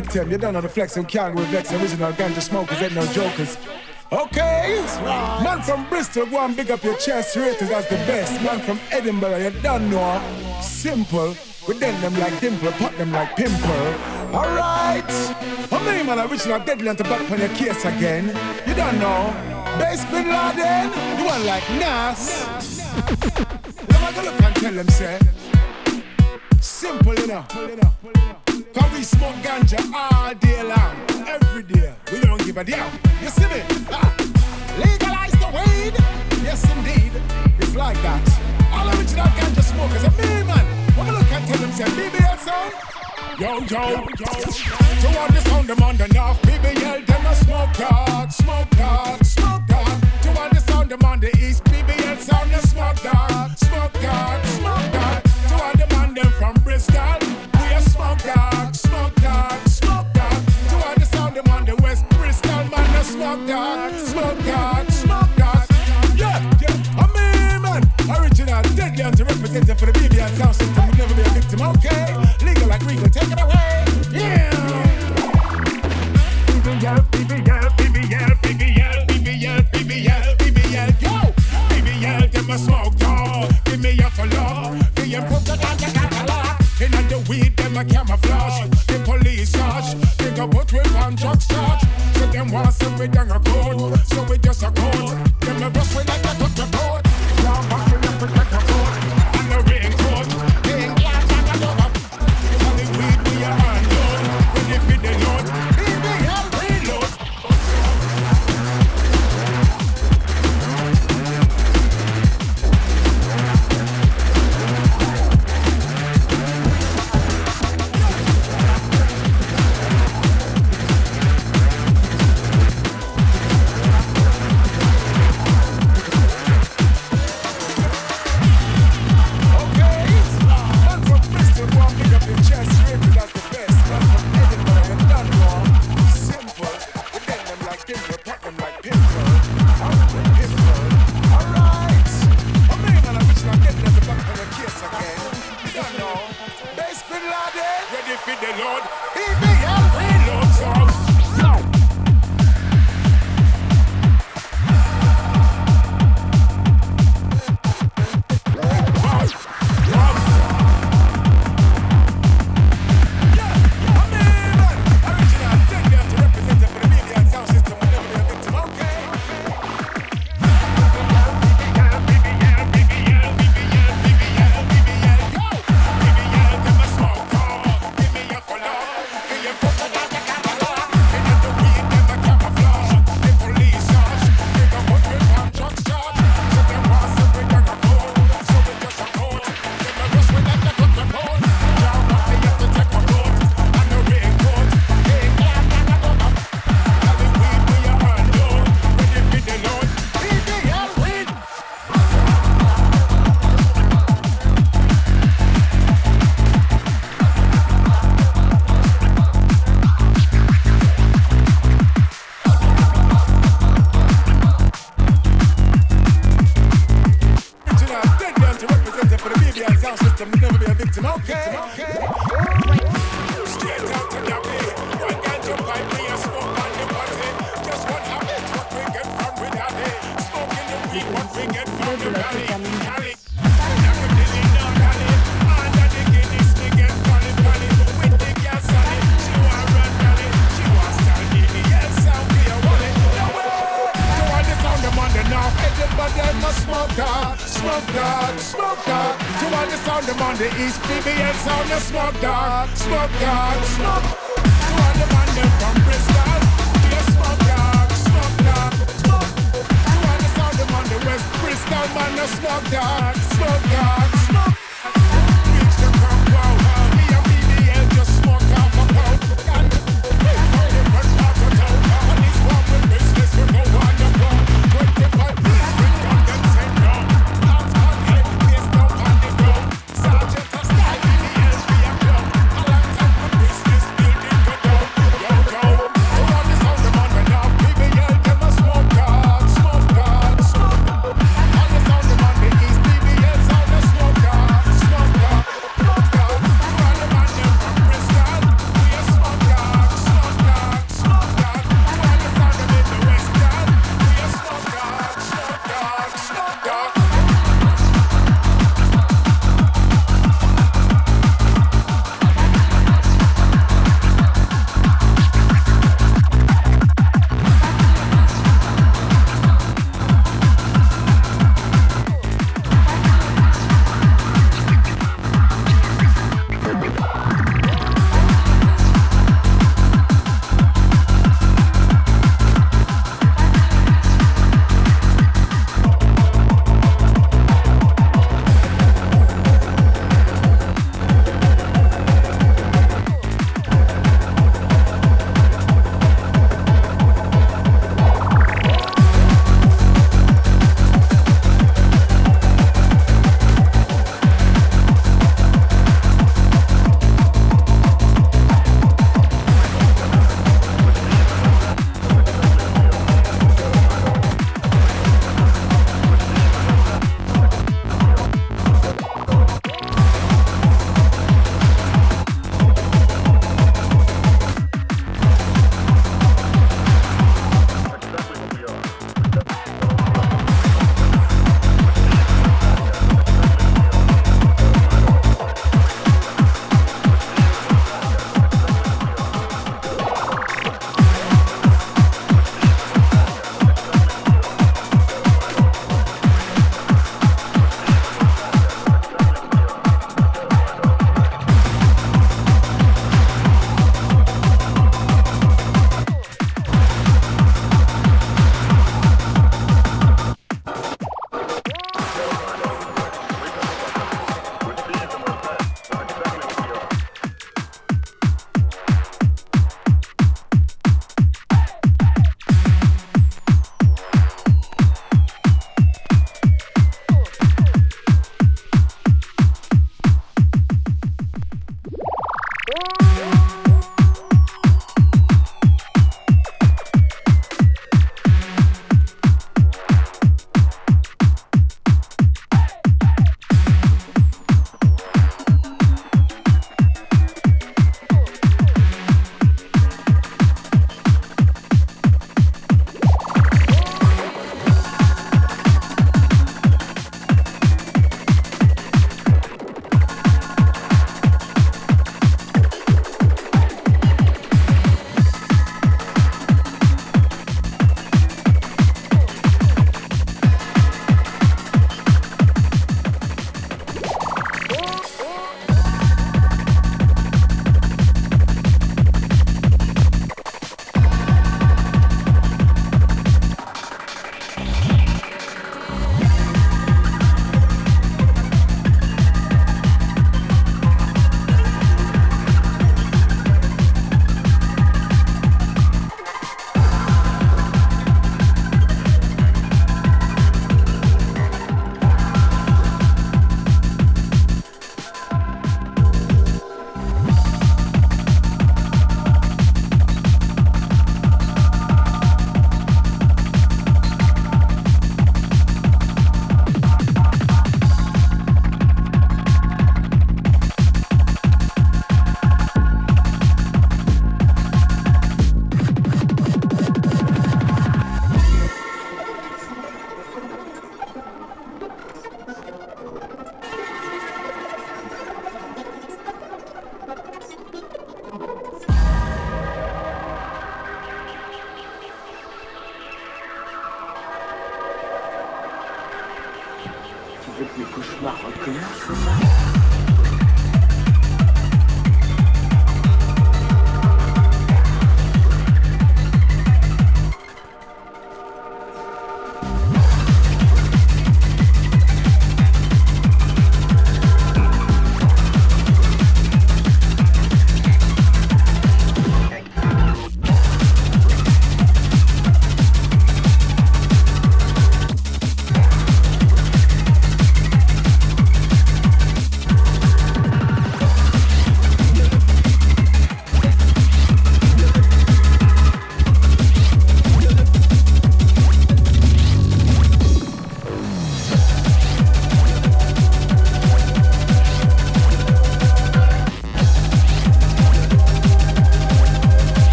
victim. You don't know the flex and can't with vex. Original ganja smokers ain't no jokers. Okay, man from Bristol, go and big up your chest, rated as the best. Man from Edinburgh, you don't know. Simple, we dent them like dimple, pop them like pimple. Alright, how many man original deadly to back on your case again? You don't know. Bass Bin Laden, you want like Nas. Let me go look and tell them, say. Simple. Cause we smoke ganja all day long, every day. We don't give a damn. You see me? Ah. Legalize the weed. Yes, indeed. It's like that. All original ganja smokers are me, man. When we look and tell them, say, BBL sound. Yo, yo, yo. To all the sound, them on the north. BBL, them a smoke dog, smoke dog, smoke dog. To all the sound, them on the east. BBL sound, the smoke dog, north, everybody a smoke dog, smoke dog, smoke dog. To all the sound them on the east, BBL sound a smoke dog, smoke dog, smoke. To the man from the the west, Bristol man a smoke dog, smoke dog, smoke.